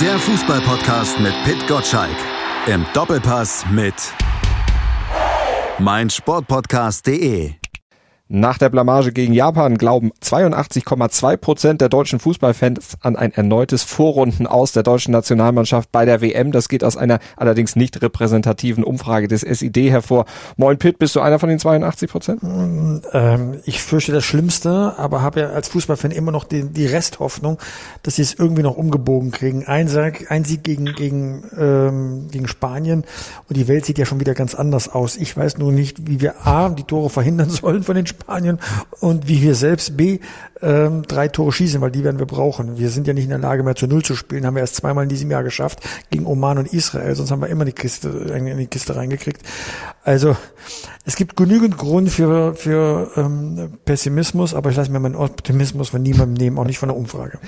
Der Fußballpodcast mit Pit Gottschalk. Im Doppelpass mit meinsportpodcast.de. Nach der Blamage gegen Japan glauben 82,2 Prozent der deutschen Fußballfans an ein erneutes Vorrunden aus der deutschen Nationalmannschaft bei der WM. Das geht aus einer allerdings nicht repräsentativen Umfrage des SID hervor. Moin Pitt, bist du einer von den 82 Prozent? Ähm, ich fürchte das Schlimmste, aber habe ja als Fußballfan immer noch die, die Resthoffnung, dass sie es irgendwie noch umgebogen kriegen. Ein Sieg, ein Sieg gegen, gegen, ähm, gegen Spanien und die Welt sieht ja schon wieder ganz anders aus. Ich weiß nur nicht, wie wir A, die Tore verhindern sollen von den Spanien Spanien und wie wir selbst B ähm, drei Tore schießen, weil die werden wir brauchen. Wir sind ja nicht in der Lage mehr zu Null zu spielen, haben wir erst zweimal in diesem Jahr geschafft gegen Oman und Israel, sonst haben wir immer die Kiste in die Kiste reingekriegt. Also es gibt genügend Grund für, für ähm, Pessimismus, aber ich lasse mir meinen Optimismus von niemandem nehmen, auch nicht von der Umfrage.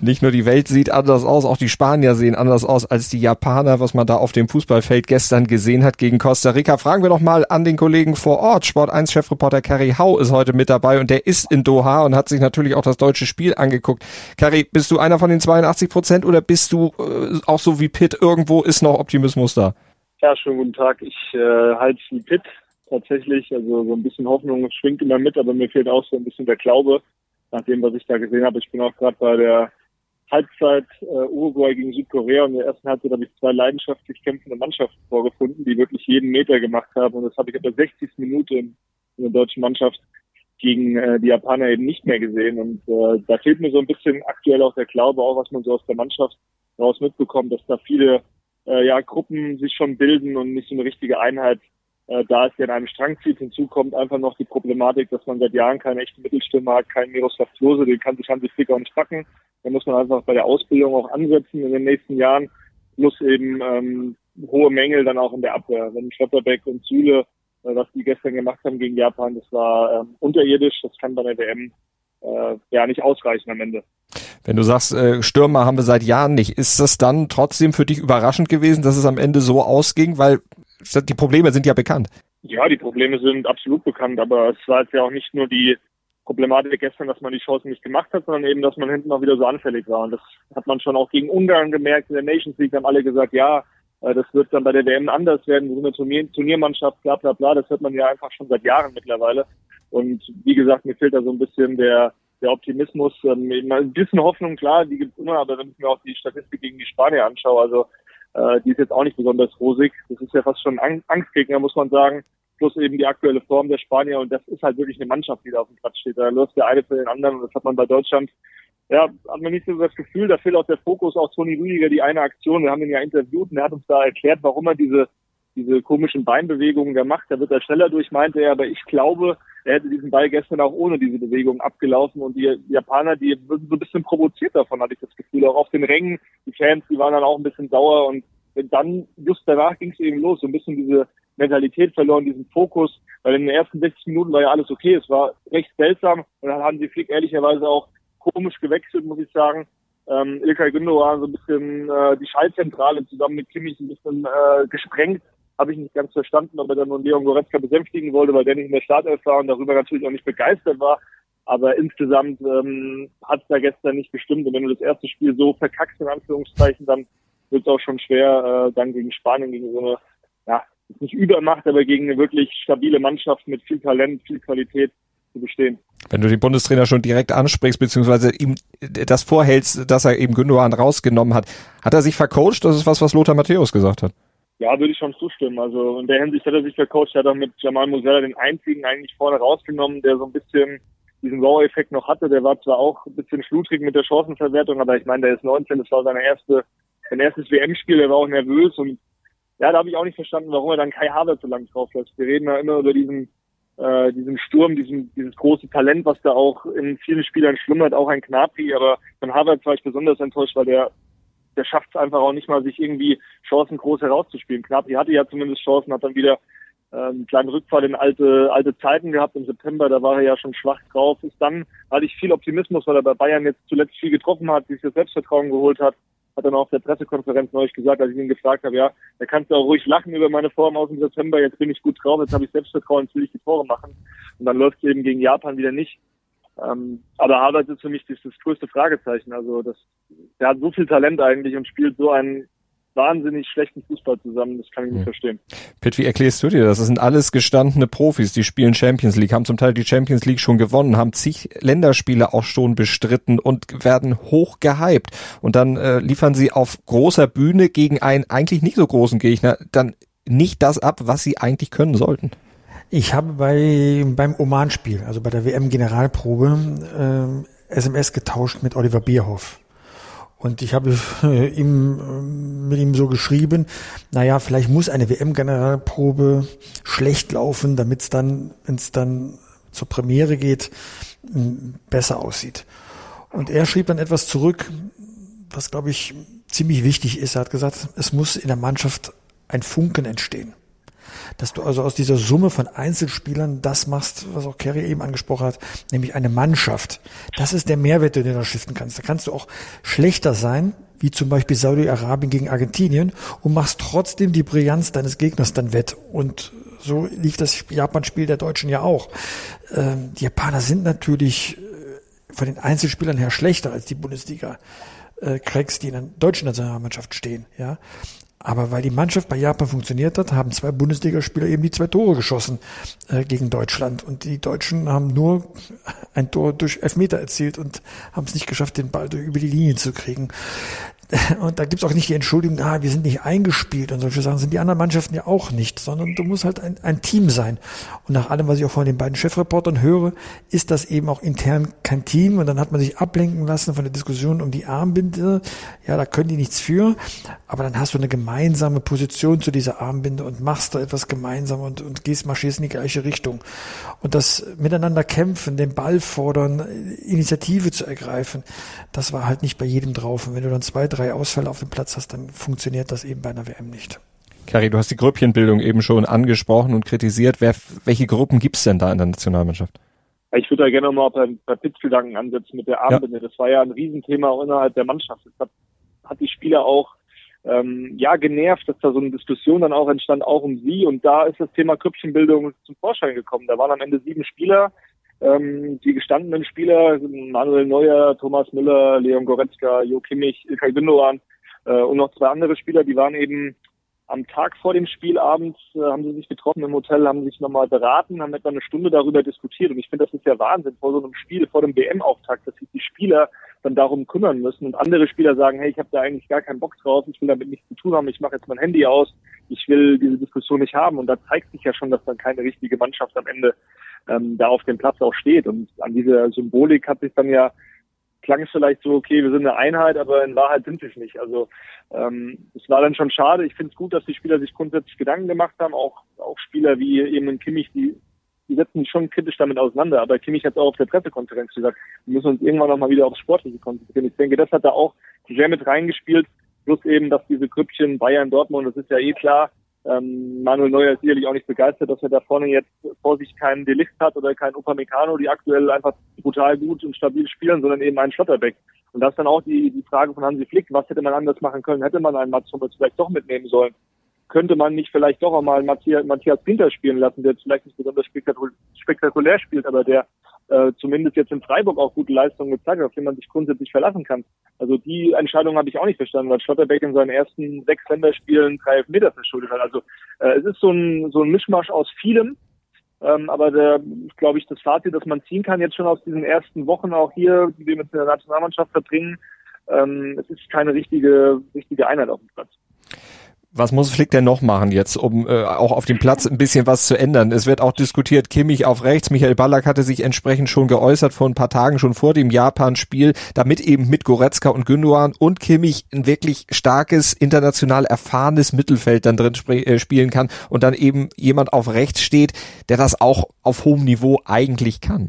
Nicht nur die Welt sieht anders aus, auch die Spanier sehen anders aus als die Japaner, was man da auf dem Fußballfeld gestern gesehen hat gegen Costa Rica. Fragen wir doch mal an den Kollegen vor Ort. Sport 1 Chefreporter Kerry Hau ist heute mit dabei und der ist in Doha und hat sich natürlich auch das deutsche Spiel angeguckt. Kerry, bist du einer von den 82 Prozent oder bist du äh, auch so wie Pitt irgendwo ist noch Optimismus da? Ja, schönen guten Tag. Ich äh, halte wie Pitt tatsächlich. Also so ein bisschen Hoffnung schwingt immer mit, aber mir fehlt auch so ein bisschen der Glaube nach dem, was ich da gesehen habe. Ich bin auch gerade bei der Halbzeit äh, Uruguay gegen Südkorea und in der ersten Halbzeit habe ich zwei leidenschaftlich kämpfende Mannschaften vorgefunden, die wirklich jeden Meter gemacht haben. Und das habe ich ab der 60. Minute in, in der deutschen Mannschaft gegen äh, die Japaner eben nicht mehr gesehen. Und äh, da fehlt mir so ein bisschen aktuell auch der Glaube, auch was man so aus der Mannschaft raus mitbekommt, dass da viele äh, ja, Gruppen sich schon bilden und nicht so eine richtige Einheit äh, da es ja in einem Strang zieht. Hinzu kommt einfach noch die Problematik, dass man seit Jahren keine echte Mittelstimme hat, keinen Miroslav Klose, den kann sich Hansi Flick auch nicht packen. Da muss man einfach bei der Ausbildung auch ansetzen in den nächsten Jahren, plus eben ähm, hohe Mängel dann auch in der Abwehr. Wenn Schotterbeck und Süle, äh, was die gestern gemacht haben gegen Japan, das war ähm, unterirdisch, das kann bei der WM äh, ja nicht ausreichen am Ende. Wenn du sagst, äh, Stürmer haben wir seit Jahren nicht, ist das dann trotzdem für dich überraschend gewesen, dass es am Ende so ausging? Weil die Probleme sind ja bekannt. Ja, die Probleme sind absolut bekannt, aber es war jetzt ja auch nicht nur die Problematik gestern, dass man die Chancen nicht gemacht hat, sondern eben, dass man hinten auch wieder so anfällig war. Und das hat man schon auch gegen Ungarn gemerkt. In der Nations League haben alle gesagt, ja, äh, das wird dann bei der WM anders werden. Wir sind eine Turnier Turniermannschaft, bla bla bla. Das hört man ja einfach schon seit Jahren mittlerweile. Und wie gesagt, mir fehlt da so ein bisschen der, der Optimismus. Ähm, ein bisschen Hoffnung, klar, die gibt's immer, aber wenn ich mir auch die Statistik gegen die Spanier anschaue, also äh, die ist jetzt auch nicht besonders rosig. Das ist ja fast schon ein Angstgegner, muss man sagen. Plus eben die aktuelle Form der Spanier. Und das ist halt wirklich eine Mannschaft, die da auf dem Platz steht. Da läuft der eine für den anderen. Und das hat man bei Deutschland ja, hat man nicht so das Gefühl, da fehlt auch der Fokus auf Toni Rüdiger, die eine Aktion. Wir haben ihn ja interviewt und er hat uns da erklärt, warum er diese, diese komischen Beinbewegungen da macht. Da wird er schneller durch, meinte er, aber ich glaube, er hätte diesen Ball gestern auch ohne diese Bewegung abgelaufen. Und die Japaner, die würden so ein bisschen provoziert davon, hatte ich das Gefühl. Auch auf den Rängen, die Fans, die waren dann auch ein bisschen sauer. Und dann, just danach ging es eben los, so ein bisschen diese Mentalität verloren, diesen Fokus, weil in den ersten 60 Minuten war ja alles okay, es war recht seltsam. Und dann haben sie Flick ehrlicherweise auch komisch gewechselt, muss ich sagen. Ähm, Ilkay Gündogan so ein bisschen äh, die Schallzentrale zusammen mit Kimmich ein bisschen äh, gesprengt habe ich nicht ganz verstanden, ob er dann nun Leon Goretzka besänftigen wollte, weil der nicht in der Startelf war und darüber natürlich auch nicht begeistert war. Aber insgesamt ähm, hat es da gestern nicht gestimmt. Und wenn du das erste Spiel so verkackst, in Anführungszeichen, dann wird es auch schon schwer, äh, dann gegen Spanien, gegen so eine, ja, nicht Übermacht, aber gegen eine wirklich stabile Mannschaft mit viel Talent, viel Qualität zu bestehen. Wenn du den Bundestrainer schon direkt ansprichst, beziehungsweise ihm das vorhältst, dass er eben Gündogan rausgenommen hat, hat er sich vercoacht? Das ist was, was Lothar Matthäus gesagt hat. Ja, würde ich schon zustimmen. Also in der Hinsicht hat er sich vercoacht. Er hat auch mit Jamal Musella den einzigen eigentlich vorne rausgenommen, der so ein bisschen diesen Wow-Effekt noch hatte. Der war zwar auch ein bisschen schludrig mit der Chancenverwertung, aber ich meine, der ist 19, das war seine erste, sein erstes WM-Spiel, der war auch nervös und ja, da habe ich auch nicht verstanden, warum er dann Kai Havertz so lange drauf lässt. Wir reden ja immer über diesen, äh, diesen Sturm, diesen, dieses große Talent, was da auch in vielen Spielern schlummert, auch ein Knapri, aber von Havertz war ich besonders enttäuscht, weil der der schafft es einfach auch nicht mal, sich irgendwie Chancen groß herauszuspielen. Knapri hatte ja zumindest Chancen, hat dann wieder ähm, einen kleinen Rückfall in alte, alte Zeiten gehabt im September, da war er ja schon schwach drauf. Ist dann, hatte ich viel Optimismus, weil er bei Bayern jetzt zuletzt viel getroffen hat, sich das Selbstvertrauen geholt hat. Hat dann auf der Pressekonferenz neulich gesagt, als ich ihn gefragt habe, ja, da kannst du auch ruhig lachen über meine Form aus dem September, jetzt bin ich gut drauf, jetzt habe ich Selbstvertrauen, jetzt will ich die Tore machen. Und dann läuft es eben gegen Japan wieder nicht. Ähm, aber Harvard ist für mich das, das größte Fragezeichen. Also das, der hat so viel Talent eigentlich und spielt so einen wahnsinnig schlechten Fußball zusammen. Das kann ich nicht hm. verstehen. Pitt, wie erklärst du dir das? Das sind alles gestandene Profis, die spielen Champions League, haben zum Teil die Champions League schon gewonnen, haben zig Länderspiele auch schon bestritten und werden hoch gehypt. Und dann äh, liefern sie auf großer Bühne gegen einen eigentlich nicht so großen Gegner dann nicht das ab, was sie eigentlich können sollten. Ich habe bei beim Oman-Spiel, also bei der WM-Generalprobe, äh, SMS getauscht mit Oliver Bierhoff. Und ich habe äh, ihm, äh, mit ihm so geschrieben, naja, vielleicht muss eine WM-Generalprobe schlecht laufen, damit es dann, wenn es dann zur Premiere geht, besser aussieht. Und er schrieb dann etwas zurück, was, glaube ich, ziemlich wichtig ist. Er hat gesagt, es muss in der Mannschaft ein Funken entstehen dass du also aus dieser Summe von Einzelspielern das machst, was auch Kerry eben angesprochen hat, nämlich eine Mannschaft. Das ist der Mehrwert, den du da stiften kannst. Da kannst du auch schlechter sein, wie zum Beispiel Saudi-Arabien gegen Argentinien und machst trotzdem die Brillanz deines Gegners dann wett. Und so lief das Japan-Spiel der Deutschen ja auch. Ähm, die Japaner sind natürlich äh, von den Einzelspielern her schlechter als die Bundesliga. Äh, Cracks, die in der deutschen Nationalmannschaft stehen, ja. Aber weil die Mannschaft bei Japan funktioniert hat, haben zwei Bundesligaspieler eben die zwei Tore geschossen äh, gegen Deutschland. Und die Deutschen haben nur ein Tor durch Elfmeter erzielt und haben es nicht geschafft, den Ball über die Linie zu kriegen. Und da gibt's auch nicht die Entschuldigung, ah, wir sind nicht eingespielt und solche Sachen sind die anderen Mannschaften ja auch nicht, sondern du musst halt ein, ein Team sein. Und nach allem, was ich auch von den beiden Chefreportern höre, ist das eben auch intern kein Team und dann hat man sich ablenken lassen von der Diskussion um die Armbinde. Ja, da können die nichts für, aber dann hast du eine gemeinsame Position zu dieser Armbinde und machst da etwas gemeinsam und, und gehst, marschierst in die gleiche Richtung. Und das miteinander kämpfen, den Ball fordern, Initiative zu ergreifen, das war halt nicht bei jedem drauf. Und wenn du dann zwei, drei drei Ausfälle auf dem Platz hast, dann funktioniert das eben bei einer WM nicht. Kari, du hast die Grüppchenbildung eben schon angesprochen und kritisiert. Wer, welche Gruppen gibt es denn da in der Nationalmannschaft? Ich würde da gerne mal bei, bei Pitzgedanken ansetzen mit der Armbinde. Ja. Das war ja ein Riesenthema innerhalb der Mannschaft. Das hat, hat die Spieler auch ähm, ja genervt, dass da so eine Diskussion dann auch entstand, auch um sie. Und da ist das Thema Grüppchenbildung zum Vorschein gekommen. Da waren am Ende sieben Spieler, ähm, die gestandenen Spieler, Manuel Neuer, Thomas Müller, Leon Goretzka, Jo Kimmich, Ilkay Gündogan äh, und noch zwei andere Spieler, die waren eben am Tag vor dem Spielabend äh, haben sie sich getroffen im Hotel, haben sich nochmal beraten, haben etwa eine Stunde darüber diskutiert. Und ich finde, das ist ja Wahnsinn vor so einem Spiel, vor dem WM-Auftakt, dass sich die Spieler dann darum kümmern müssen und andere Spieler sagen, hey, ich habe da eigentlich gar keinen Bock drauf, ich will damit nichts zu tun haben, ich mache jetzt mein Handy aus, ich will diese Diskussion nicht haben. Und da zeigt sich ja schon, dass dann keine richtige Mannschaft am Ende ähm, da auf dem Platz auch steht. Und an dieser Symbolik hat sich dann ja klang es vielleicht so, okay, wir sind eine Einheit, aber in Wahrheit sind wir es nicht. Also ähm, es war dann schon schade. Ich finde es gut, dass die Spieler sich grundsätzlich Gedanken gemacht haben. Auch auch Spieler wie eben in Kimmich, die die setzen sich schon kritisch damit auseinander. Aber Kimmich hat auch auf der Pressekonferenz gesagt, wir müssen uns irgendwann nochmal wieder aufs Sportliche konzentrieren. Ich denke, das hat da auch sehr mit reingespielt. Plus eben, dass diese Grüppchen Bayern, Dortmund, das ist ja eh klar, ähm, Manuel Neuer ist sicherlich auch nicht begeistert, dass er da vorne jetzt vor sich keinen Delicht hat oder keinen Upamecano, die aktuell einfach brutal gut und stabil spielen, sondern eben einen Schlotterbeck. Und das ist dann auch die, die Frage von Hansi Flick, was hätte man anders machen können? Hätte man einen Mats Hummels vielleicht doch mitnehmen sollen? Könnte man nicht vielleicht doch einmal Matthias, Matthias Pinter spielen lassen, der vielleicht nicht besonders spektakulär spielt, aber der äh, zumindest jetzt in Freiburg auch gute Leistungen gezeigt hat, auf den man sich grundsätzlich verlassen kann. Also die Entscheidung habe ich auch nicht verstanden, weil Schlotterbeck in seinen ersten sechs Länderspielen drei Elfmeter verschuldet hat. Also äh, es ist so ein, so ein Mischmasch aus vielem. Ähm, aber der, glaube ich, das Fazit, das man ziehen kann jetzt schon aus diesen ersten Wochen auch hier, die wir mit der Nationalmannschaft verbringen, ähm, es ist keine richtige, richtige Einheit auf dem Platz was muss Flick denn noch machen jetzt, um äh, auch auf dem Platz ein bisschen was zu ändern? Es wird auch diskutiert, Kimmich auf rechts, Michael Ballack hatte sich entsprechend schon geäußert vor ein paar Tagen, schon vor dem Japan-Spiel, damit eben mit Goretzka und Gündogan und Kimmich ein wirklich starkes, international erfahrenes Mittelfeld dann drin sp äh, spielen kann und dann eben jemand auf rechts steht, der das auch auf hohem Niveau eigentlich kann.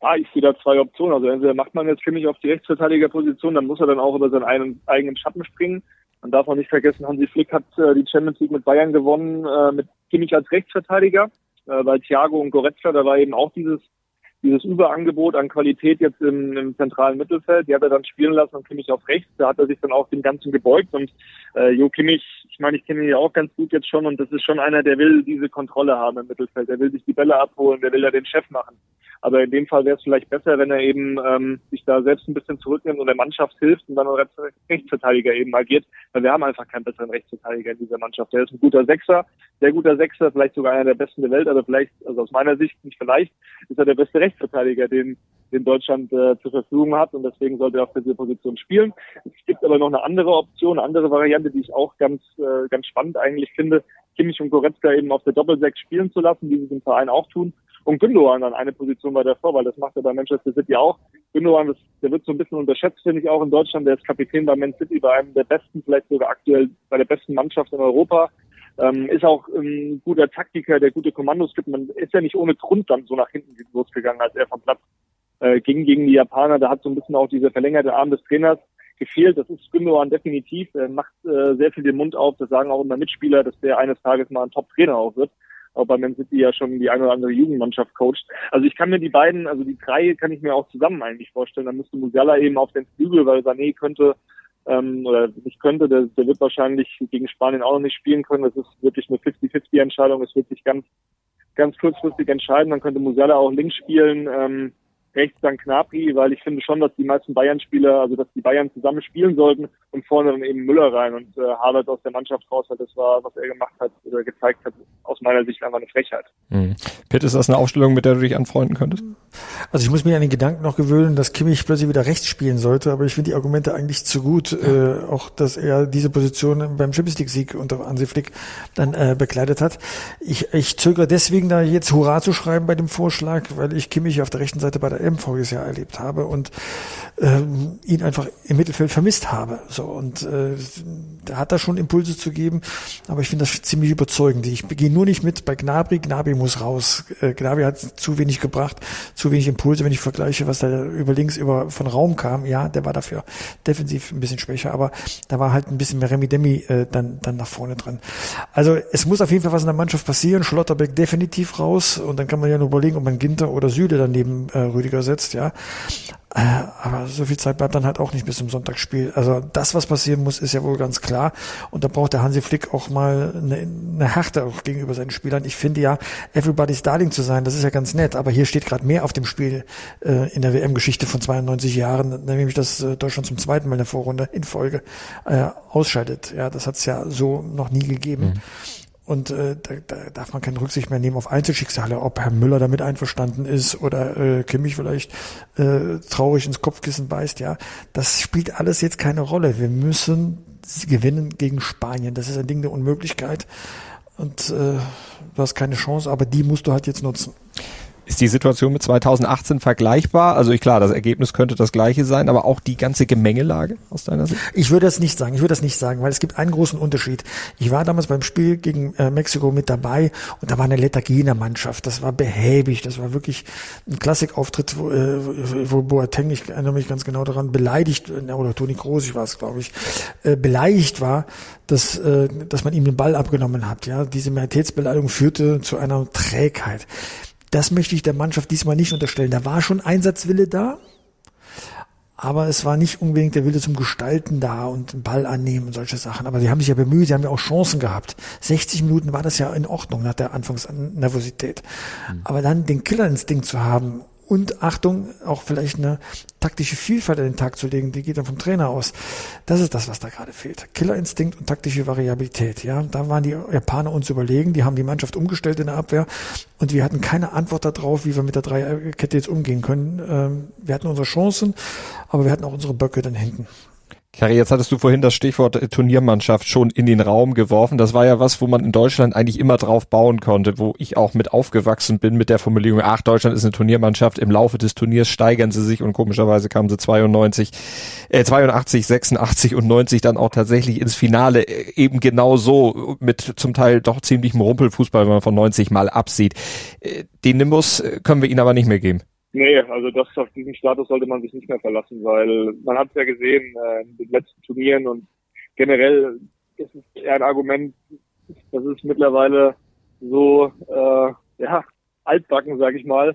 Ah, ich sehe da zwei Optionen. Also entweder macht man jetzt Kimmich auf die Rechtsverteidigerposition, dann muss er dann auch über seinen eigenen Schatten springen man darf auch nicht vergessen, Hansi Flick hat äh, die Champions League mit Bayern gewonnen, äh, mit Kimmich als Rechtsverteidiger, äh, weil Thiago und Goretzka, da war eben auch dieses dieses Überangebot an Qualität jetzt im, im zentralen Mittelfeld, die hat er dann spielen lassen und Kimmich auf rechts. Da hat er sich dann auch dem Ganzen gebeugt und äh, Jo Kimmich, ich meine, ich kenne ihn ja auch ganz gut jetzt schon und das ist schon einer, der will diese Kontrolle haben im Mittelfeld. Der will sich die Bälle abholen, der will ja den Chef machen. Aber in dem Fall wäre es vielleicht besser, wenn er eben ähm, sich da selbst ein bisschen zurücknimmt und der Mannschaft hilft und dann als Rechtsverteidiger eben agiert. Weil wir haben einfach keinen besseren Rechtsverteidiger in dieser Mannschaft. Der ist ein guter Sechser, sehr guter Sechser, vielleicht sogar einer der besten der Welt, aber vielleicht, also aus meiner Sicht nicht vielleicht, ist er der beste Rechtsverteidiger, den, den Deutschland äh, zur Verfügung hat und deswegen sollte er auf dieser Position spielen. Es gibt aber noch eine andere Option, eine andere Variante, die ich auch ganz, äh, ganz spannend eigentlich finde, Kimmich und Goretzka eben auf der Doppelsechs spielen zu lassen, wie sie es im Verein auch tun und Gündogan dann eine Position weiter vor, weil das macht er bei Manchester City auch. Gündogan, das, der wird so ein bisschen unterschätzt, finde ich auch in Deutschland. Der ist Kapitän bei Man City, bei einem der besten, vielleicht sogar aktuell bei der besten Mannschaft in Europa. Ähm, ist auch ein guter Taktiker, der gute Kommandos gibt. Man ist ja nicht ohne Grund dann so nach hinten losgegangen, als er vom Platz äh, ging gegen die Japaner. Da hat so ein bisschen auch dieser verlängerte Arm des Trainers gefehlt. Das ist Gündogan definitiv. Er macht äh, sehr viel den Mund auf. Das sagen auch immer Mitspieler, dass der eines Tages mal ein Top-Trainer auch wird auch bei Man City ja schon die eine oder andere Jugendmannschaft coacht. Also ich kann mir die beiden, also die drei kann ich mir auch zusammen eigentlich vorstellen. Dann müsste Musiala eben auf den Flügel, weil Sané könnte ähm, oder nicht könnte, der, der wird wahrscheinlich gegen Spanien auch noch nicht spielen können. Das ist wirklich eine 50-50 Entscheidung. Es wird sich ganz, ganz kurzfristig entscheiden. Dann könnte Musiala auch links spielen. Ähm, rechts dann Knapri, weil ich finde schon, dass die meisten Bayern-Spieler, also dass die Bayern zusammen spielen sollten und vorne dann eben Müller rein und äh, Harvard aus der Mannschaft raus, weil das war, was er gemacht hat oder gezeigt hat, aus meiner Sicht einfach eine Frechheit. Mhm. Pitt, ist das eine Aufstellung, mit der du dich anfreunden könntest? Also ich muss mich an den Gedanken noch gewöhnen, dass Kimmich plötzlich wieder rechts spielen sollte, aber ich finde die Argumente eigentlich zu gut, ja. äh, auch dass er diese Position beim Champions League Sieg unter Hansi Flick dann äh, bekleidet hat. Ich, ich zögere deswegen da jetzt Hurra zu schreiben bei dem Vorschlag, weil ich Kimmich auf der rechten Seite bei der EM voriges Jahr erlebt habe und ähm, ihn einfach im Mittelfeld vermisst habe. So und äh, da hat er schon Impulse zu geben, aber ich finde das ziemlich überzeugend. Ich gehe nur nicht mit bei Gnabry. Gnabry muss raus. Äh, Gnabry hat zu wenig gebracht, zu wenig Impulse, wenn ich vergleiche, was da über links über von Raum kam. Ja, der war dafür defensiv ein bisschen schwächer, aber da war halt ein bisschen mehr Remi Demi äh, dann dann nach vorne dran. Also es muss auf jeden Fall was in der Mannschaft passieren. Schlotterbeck definitiv raus und dann kann man ja nur überlegen, ob man Ginter oder Süde daneben äh, Rüdiger setzt, ja. Äh, aber so viel Zeit bleibt dann halt auch nicht bis zum Sonntagsspiel. Also das, was passieren muss, ist ja wohl ganz klar. Und da braucht der Hansi Flick auch mal eine, eine Härte auch gegenüber seinen Spielern. Ich finde ja, everybody's darling zu sein, das ist ja ganz nett. Aber hier steht gerade mehr auf dem Spiel äh, in der WM-Geschichte von 92 Jahren, nämlich dass äh, Deutschland zum zweiten Mal in der Vorrunde in Folge äh, ausscheidet. Ja, das hat es ja so noch nie gegeben. Mhm. Und äh, da, da darf man keine Rücksicht mehr nehmen auf Einzelschicksale, ob Herr Müller damit einverstanden ist oder äh, Kimmich vielleicht äh, traurig ins Kopfkissen beißt. Ja, das spielt alles jetzt keine Rolle. Wir müssen gewinnen gegen Spanien. Das ist ein Ding der Unmöglichkeit. Und äh, du hast keine Chance, aber die musst du halt jetzt nutzen. Ist die Situation mit 2018 vergleichbar? Also ich klar, das Ergebnis könnte das gleiche sein, aber auch die ganze Gemengelage aus deiner Sicht? Ich würde das nicht sagen. Ich würde das nicht sagen, weil es gibt einen großen Unterschied. Ich war damals beim Spiel gegen äh, Mexiko mit dabei und da war eine Lethargie in der Mannschaft. Das war behäbig. Das war wirklich ein Klassikauftritt, wo, äh, wo Boateng, ich erinnere mich ganz genau daran, beleidigt, äh, oder Toni Kroos, ich war es, glaube ich, äh, beleidigt war, dass, äh, dass man ihm den Ball abgenommen hat. Ja, diese Majestätsbeleidigung führte zu einer Trägheit. Das möchte ich der Mannschaft diesmal nicht unterstellen. Da war schon Einsatzwille da, aber es war nicht unbedingt der Wille zum Gestalten da und den Ball annehmen und solche Sachen. Aber sie haben sich ja bemüht, sie haben ja auch Chancen gehabt. 60 Minuten war das ja in Ordnung nach der Anfangsnervosität. Mhm. Aber dann den Killerinstinkt zu haben und Achtung, auch vielleicht eine taktische Vielfalt an den Tag zu legen, die geht dann vom Trainer aus. Das ist das, was da gerade fehlt. Killerinstinkt und taktische Variabilität. Ja, da waren die Japaner uns überlegen, die haben die Mannschaft umgestellt in der Abwehr und wir hatten keine Antwort darauf, wie wir mit der Dreierkette jetzt umgehen können. Ähm, wir hatten unsere Chancen, aber wir hatten auch unsere Böcke dann hinten. Kari, jetzt hattest du vorhin das Stichwort äh, Turniermannschaft schon in den Raum geworfen. Das war ja was, wo man in Deutschland eigentlich immer drauf bauen konnte, wo ich auch mit aufgewachsen bin mit der Formulierung, ach, Deutschland ist eine Turniermannschaft, im Laufe des Turniers steigern sie sich und komischerweise kamen sie 92, äh, 82, 86 und 90 dann auch tatsächlich ins Finale, äh, eben genau so mit zum Teil doch ziemlichem Rumpelfußball, wenn man von 90 mal absieht. Äh, den Nimbus können wir ihnen aber nicht mehr geben. Nee, also das auf diesen Status sollte man sich nicht mehr verlassen, weil man hat es ja gesehen äh, in den letzten Turnieren und generell ist es eher ein Argument, das ist mittlerweile so äh, ja altbacken, sage ich mal,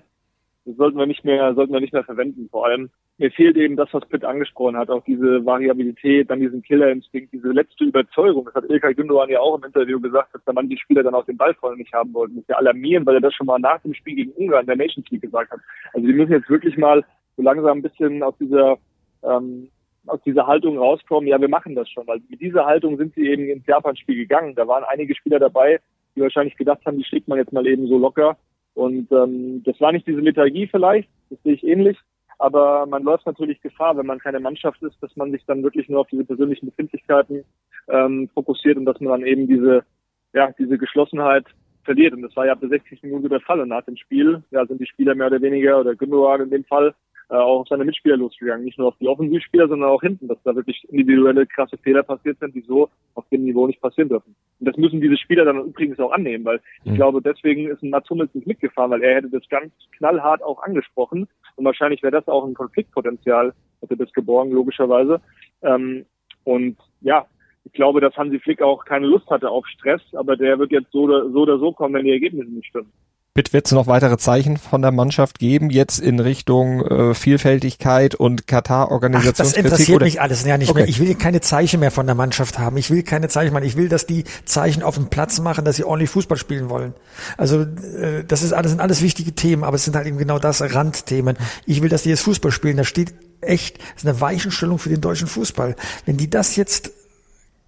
Das sollten wir nicht mehr, sollten wir nicht mehr verwenden. Vor allem, mir fehlt eben das, was Pitt angesprochen hat, auch diese Variabilität, dann diesen Killerinstinkt, diese letzte Überzeugung. Das hat Ilkay Gündogan ja auch im Interview gesagt, dass da manche Spieler dann auch den Ball vorne nicht haben wollten. Das ist ja alarmierend, weil er das schon mal nach dem Spiel gegen Ungarn der Nations League gesagt hat. Also die müssen jetzt wirklich mal so langsam ein bisschen aus dieser, ähm, aus dieser Haltung rauskommen, ja, wir machen das schon, weil mit dieser Haltung sind sie eben ins Japan-Spiel gegangen. Da waren einige Spieler dabei, die wahrscheinlich gedacht haben, die schlägt man jetzt mal eben so locker. Und ähm, das war nicht diese Lethargie vielleicht, das sehe ich ähnlich, aber man läuft natürlich Gefahr, wenn man keine Mannschaft ist, dass man sich dann wirklich nur auf diese persönlichen Befindlichkeiten ähm, fokussiert und dass man dann eben diese, ja, diese Geschlossenheit verliert. Und das war ja ab der 60 Minuten der Fall. Und nach dem Spiel ja, sind die Spieler mehr oder weniger, oder Gündogan in dem Fall, äh, auch auf seine Mitspieler losgegangen. Nicht nur auf die Offensivspieler, sondern auch hinten, dass da wirklich individuelle krasse Fehler passiert sind, die so auf dem Niveau nicht passieren dürfen. Und das müssen diese Spieler dann übrigens auch annehmen, weil ich mhm. glaube, deswegen ist ein Mats Hummels nicht mitgefahren, weil er hätte das ganz knallhart auch angesprochen. Und wahrscheinlich wäre das auch ein Konfliktpotenzial, hätte das geborgen, logischerweise. Ähm, und ja, ich glaube, dass Hansi Flick auch keine Lust hatte auf Stress, aber der wird jetzt so oder so, oder so kommen, wenn die Ergebnisse nicht stimmen. Bitte wird es noch weitere Zeichen von der Mannschaft geben, jetzt in Richtung äh, Vielfältigkeit und Katar-Organisationskritik? Das interessiert oder? mich alles ja nicht okay. mehr. Ich will keine Zeichen mehr von der Mannschaft haben. Ich will keine Zeichen machen. Ich will, dass die Zeichen auf dem Platz machen, dass sie ordentlich Fußball spielen wollen. Also äh, das ist alles, sind alles wichtige Themen, aber es sind halt eben genau das Randthemen. Ich will, dass die jetzt Fußball spielen. Da steht echt, das ist eine Weichenstellung für den deutschen Fußball. Wenn die das jetzt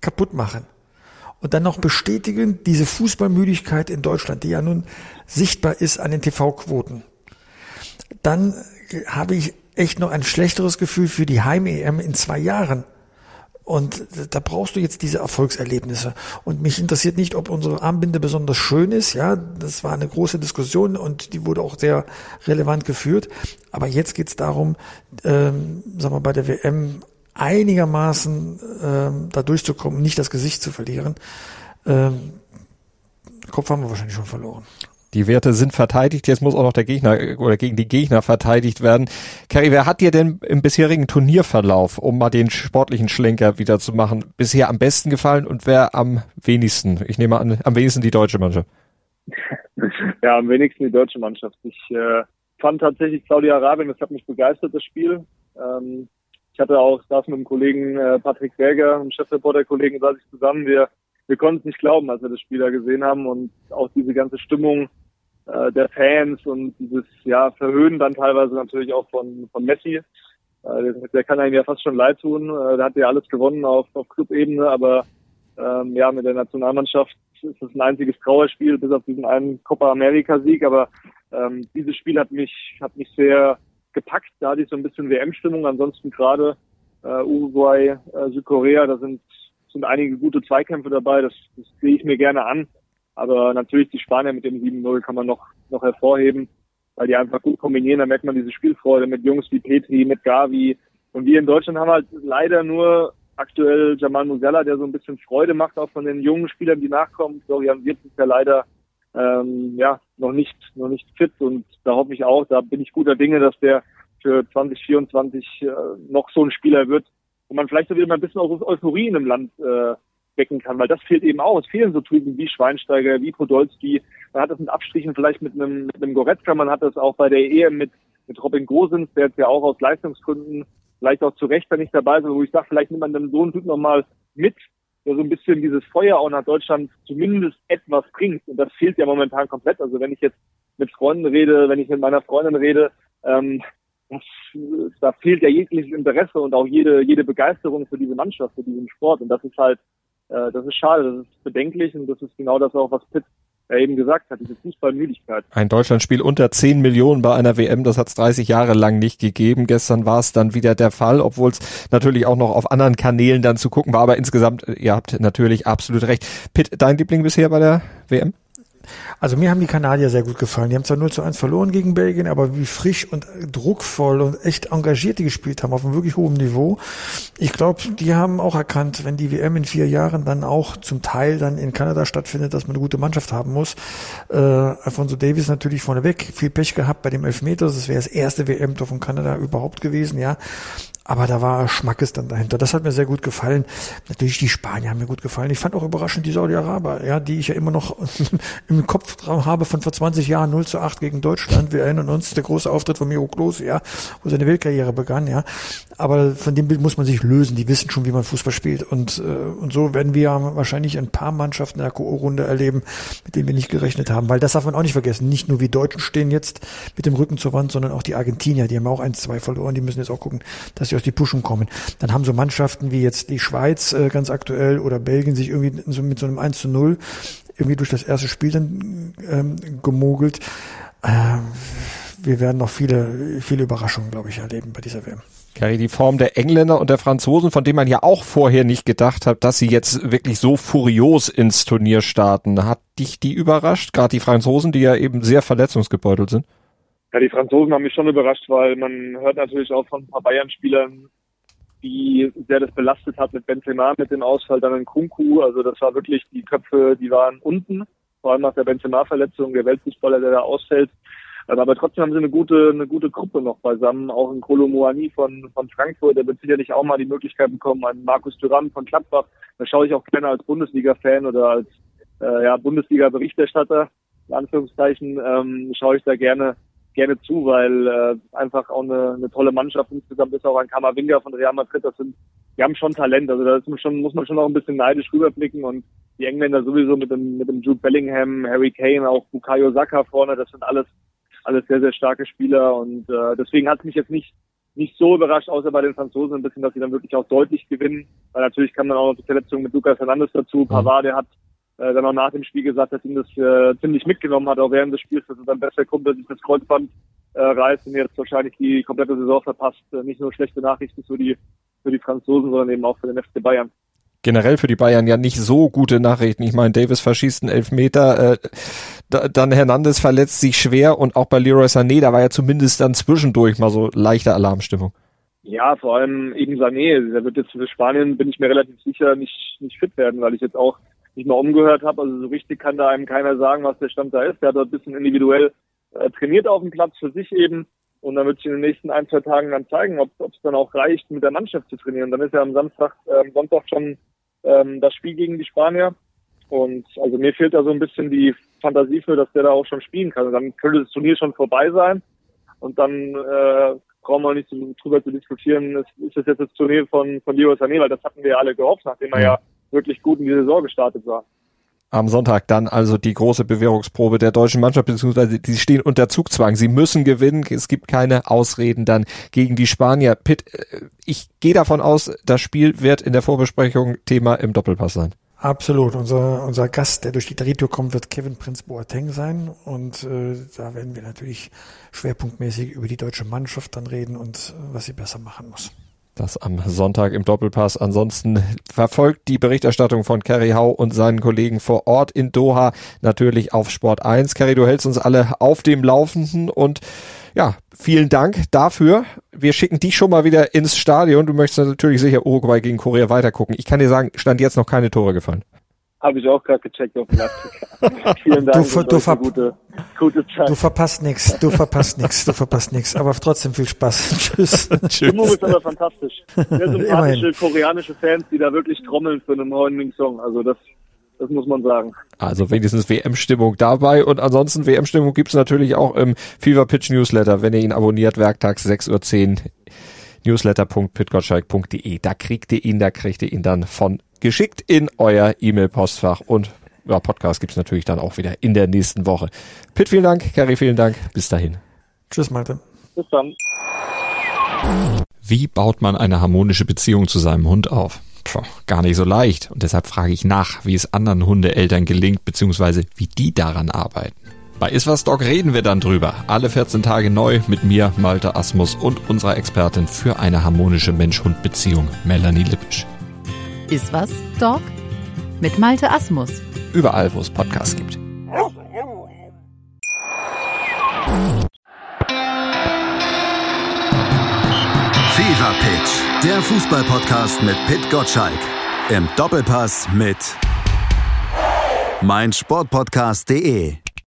kaputt machen, und dann noch bestätigen, diese Fußballmüdigkeit in Deutschland, die ja nun sichtbar ist an den TV-Quoten, dann habe ich echt noch ein schlechteres Gefühl für die Heim-EM in zwei Jahren. Und da brauchst du jetzt diese Erfolgserlebnisse. Und mich interessiert nicht, ob unsere Armbinde besonders schön ist. Ja, das war eine große Diskussion und die wurde auch sehr relevant geführt. Aber jetzt geht es darum, ähm, sagen wir bei der WM einigermaßen ähm, da durchzukommen, nicht das Gesicht zu verlieren. Ähm, Kopf haben wir wahrscheinlich schon verloren. Die Werte sind verteidigt, jetzt muss auch noch der Gegner oder gegen die Gegner verteidigt werden. Kerry, wer hat dir denn im bisherigen Turnierverlauf, um mal den sportlichen Schlenker wieder zu machen, bisher am besten gefallen und wer am wenigsten? Ich nehme an, am wenigsten die deutsche Mannschaft. Ja, am wenigsten die deutsche Mannschaft. Ich äh, fand tatsächlich Saudi-Arabien, das hat mich begeistert, das Spiel. Ähm, ich hatte auch, saß mit dem Kollegen äh, Patrick Berger, dem Chefreporter-Kollegen, saß ich zusammen. Wir, wir konnten es nicht glauben, als wir das Spiel da gesehen haben und auch diese ganze Stimmung äh, der Fans und dieses ja Verhöhnen dann teilweise natürlich auch von, von Messi. Äh, der, kann einem ja fast schon leid tun. Äh, der hat ja alles gewonnen auf, auf Clubebene, aber ähm, ja, mit der Nationalmannschaft ist es ein einziges Trauerspiel, bis auf diesen einen Copa America Sieg. Aber ähm, dieses Spiel hat mich, hat mich sehr gepackt. Da hatte ich so ein bisschen WM-Stimmung. Ansonsten gerade äh, Uruguay, äh, Südkorea, da sind, sind einige gute Zweikämpfe dabei. Das, das sehe ich mir gerne an. Aber natürlich die Spanier mit dem 7-0 kann man noch, noch hervorheben, weil die einfach gut kombinieren. Da merkt man diese Spielfreude mit Jungs wie Petri, mit Gavi. Und wir in Deutschland haben halt leider nur aktuell Jamal Musiala, der so ein bisschen Freude macht, auch von den jungen Spielern, die nachkommen. Florian Wirtz ist ja leider ähm, ja, noch nicht, noch nicht fit und da hoffe ich auch, da bin ich guter Dinge, dass der für 2024 äh, noch so ein Spieler wird, wo man vielleicht so wieder mal ein bisschen Euphorie in dem Land äh, wecken kann, weil das fehlt eben auch. Es fehlen so Typen wie Schweinsteiger, wie Podolski. Man hat das in Abstrichen vielleicht mit einem, mit einem Goretzka, man hat das auch bei der EM mit, mit Robin Gosens, der jetzt ja auch aus Leistungsgründen vielleicht auch zu Recht da nicht dabei ist, wo ich sage, vielleicht nimmt man dann so einen Typ nochmal mit, der so ein bisschen dieses Feuer auch nach Deutschland zumindest etwas bringt. Und das fehlt ja momentan komplett. Also wenn ich jetzt mit Freunden rede, wenn ich mit meiner Freundin rede, ähm, da fehlt ja jegliches Interesse und auch jede, jede Begeisterung für diese Mannschaft, für diesen Sport. Und das ist halt, äh, das ist schade, das ist bedenklich und das ist genau das auch, was Pitt er eben gesagt hat, diese Fußballmüdigkeit. Ein Deutschlandspiel unter 10 Millionen bei einer WM, das hat es 30 Jahre lang nicht gegeben. Gestern war es dann wieder der Fall, obwohl es natürlich auch noch auf anderen Kanälen dann zu gucken war. Aber insgesamt, ihr habt natürlich absolut recht. Pitt, dein Liebling bisher bei der WM? Also mir haben die Kanadier sehr gut gefallen. Die haben zwar 0 zu 1 verloren gegen Belgien, aber wie frisch und druckvoll und echt engagiert die gespielt haben, auf einem wirklich hohen Niveau. Ich glaube, die haben auch erkannt, wenn die WM in vier Jahren dann auch zum Teil dann in Kanada stattfindet, dass man eine gute Mannschaft haben muss. Äh, Alfonso Davis natürlich vorneweg, viel Pech gehabt bei dem Elfmeter. Das wäre das erste WM-Tor von Kanada überhaupt gewesen, ja. Aber da war Schmackes dann dahinter. Das hat mir sehr gut gefallen. Natürlich die Spanier haben mir gut gefallen. Ich fand auch überraschend die Saudi-Araber, ja, die ich ja immer noch im Kopf habe von vor 20 Jahren 0 zu 8 gegen Deutschland. Wir erinnern uns, der große Auftritt von Miro Klose, ja, wo seine Weltkarriere begann, ja. Aber von dem Bild muss man sich lösen. Die wissen schon, wie man Fußball spielt. Und, äh, und so werden wir wahrscheinlich ein paar Mannschaften in der Ko-Runde erleben, mit denen wir nicht gerechnet haben. Weil das darf man auch nicht vergessen. Nicht nur wir Deutschen stehen jetzt mit dem Rücken zur Wand, sondern auch die Argentinier. Die haben auch ein, zwei verloren. Die müssen jetzt auch gucken, dass sie aus die Puschen kommen. Dann haben so Mannschaften wie jetzt die Schweiz äh, ganz aktuell oder Belgien sich irgendwie so mit so einem 1 zu 0 irgendwie durch das erste Spiel dann ähm, gemogelt. Ähm, wir werden noch viele, viele Überraschungen, glaube ich, erleben bei dieser WM. Kari, die Form der Engländer und der Franzosen, von denen man ja auch vorher nicht gedacht hat, dass sie jetzt wirklich so furios ins Turnier starten. Hat dich die überrascht? Gerade die Franzosen, die ja eben sehr verletzungsgebeutelt sind? Ja, die Franzosen haben mich schon überrascht, weil man hört natürlich auch von ein paar Bayern-Spielern, wie sehr das belastet hat mit Benzema, mit dem Ausfall, dann in Kunku. Also das war wirklich, die Köpfe, die waren unten, vor allem nach der Benzema-Verletzung, der Weltfußballer, der da ausfällt. Ähm, aber trotzdem haben sie eine gute, eine gute Gruppe noch beisammen. Auch ein Kolo Moani von, von Frankfurt, der wird sicherlich auch mal die Möglichkeit bekommen. Ein Markus Thuram von Gladbach. Da schaue ich auch gerne als Bundesliga-Fan oder als äh, ja, Bundesliga-Berichterstatter, in Anführungszeichen, ähm, schaue ich da gerne gerne zu, weil äh, einfach auch eine, eine tolle Mannschaft insgesamt ist auch ein Kamavinga von Real Madrid. Das sind, die haben schon Talent. Also da schon, muss man schon auch ein bisschen neidisch rüberblicken und die Engländer sowieso mit dem mit dem Jude Bellingham, Harry Kane, auch Bukayo Saka vorne. Das sind alles alles sehr sehr starke Spieler und äh, deswegen hat mich jetzt nicht nicht so überrascht, außer bei den Franzosen ein bisschen, dass sie dann wirklich auch deutlich gewinnen. Weil natürlich kam dann auch noch die Verletzung mit Lucas Hernandez dazu. Mhm. Pavard, der hat äh, dann auch nach dem Spiel gesagt, dass ihm das äh, ziemlich mitgenommen hat, auch während des Spiels, dass er sein bester Kumpel sich das Kreuzband äh, reißt und jetzt wahrscheinlich die komplette Saison verpasst. Äh, nicht nur schlechte Nachrichten für die, für die Franzosen, sondern eben auch für den FC Bayern generell für die Bayern ja nicht so gute Nachrichten. Ich meine, Davis verschießt einen Elfmeter, äh, da, dann Hernandez verletzt sich schwer und auch bei Leroy Sané, da war ja zumindest dann zwischendurch mal so leichte Alarmstimmung. Ja, vor allem eben Sané. Der wird jetzt für Spanien, bin ich mir relativ sicher, nicht, nicht fit werden, weil ich jetzt auch nicht mal umgehört habe. Also so richtig kann da einem keiner sagen, was der Stand da ist. Der hat dort ein bisschen individuell äh, trainiert auf dem Platz für sich eben. Und dann wird sich in den nächsten ein, zwei Tagen dann zeigen, ob es dann auch reicht, mit der Mannschaft zu trainieren. Dann ist ja am Samstag, äh, Sonntag schon ähm, das Spiel gegen die Spanier. Und also mir fehlt da so ein bisschen die Fantasie für, dass der da auch schon spielen kann. Und dann könnte das Turnier schon vorbei sein. Und dann äh, brauchen wir nicht drüber zu diskutieren, ist, ist das jetzt das Turnier von, von Leo Sané, weil das hatten wir ja alle gehofft, nachdem er ja wirklich gut in die Saison gestartet war. Am Sonntag dann also die große Bewährungsprobe der deutschen Mannschaft, beziehungsweise die stehen unter Zugzwang. Sie müssen gewinnen. Es gibt keine Ausreden dann gegen die Spanier. Pitt, äh, ich gehe davon aus, das Spiel wird in der Vorbesprechung Thema im Doppelpass sein. Absolut. Unser, unser Gast, der durch die Drehtür kommt, wird Kevin Prinz Boateng sein. Und äh, da werden wir natürlich schwerpunktmäßig über die deutsche Mannschaft dann reden und äh, was sie besser machen muss. Das am Sonntag im Doppelpass. Ansonsten verfolgt die Berichterstattung von Kerry Hau und seinen Kollegen vor Ort in Doha natürlich auf Sport 1. Kerry, du hältst uns alle auf dem Laufenden und ja, vielen Dank dafür. Wir schicken dich schon mal wieder ins Stadion. Du möchtest natürlich sicher Uruguay gegen Korea weitergucken. Ich kann dir sagen, stand jetzt noch keine Tore gefallen. Habe ich auch gerade gecheckt auf Afrika. Vielen Dank. Du, du, ver gute, gute Zeit. du verpasst nichts, du verpasst nichts, du verpasst nichts. Aber trotzdem viel Spaß. Tschüss. Tschüss. Stimmung ist aber fantastisch. Sehr sympathische koreanische Fans, die da wirklich trommeln für einen neuen Song. Also das, das muss man sagen. Also wenigstens WM-Stimmung dabei. Und ansonsten WM-Stimmung gibt's natürlich auch im Fever Pitch Newsletter, wenn ihr ihn abonniert, werktags 6.10 Uhr newsletter.pitgottschalk.de. Da kriegt ihr ihn, da kriegt ihr ihn dann von geschickt in euer E-Mail-Postfach und ja, Podcast gibt's natürlich dann auch wieder in der nächsten Woche. Pitt, vielen Dank. Carrie, vielen Dank. Bis dahin. Tschüss, Malte. Bis dann. Wie baut man eine harmonische Beziehung zu seinem Hund auf? Puh, gar nicht so leicht. Und deshalb frage ich nach, wie es anderen Hundeeltern gelingt, beziehungsweise wie die daran arbeiten. Bei Iswas Dog reden wir dann drüber. Alle 14 Tage neu mit mir, Malte Asmus und unserer Expertin für eine harmonische Mensch-Hund-Beziehung, Melanie Lippisch. Ist was, Dog? Mit Malte Asmus. Überall, wo es Podcasts gibt. Fever Pitch, der Fußballpodcast mit Pit Gottschalk. Im Doppelpass mit meinsportpodcast.de.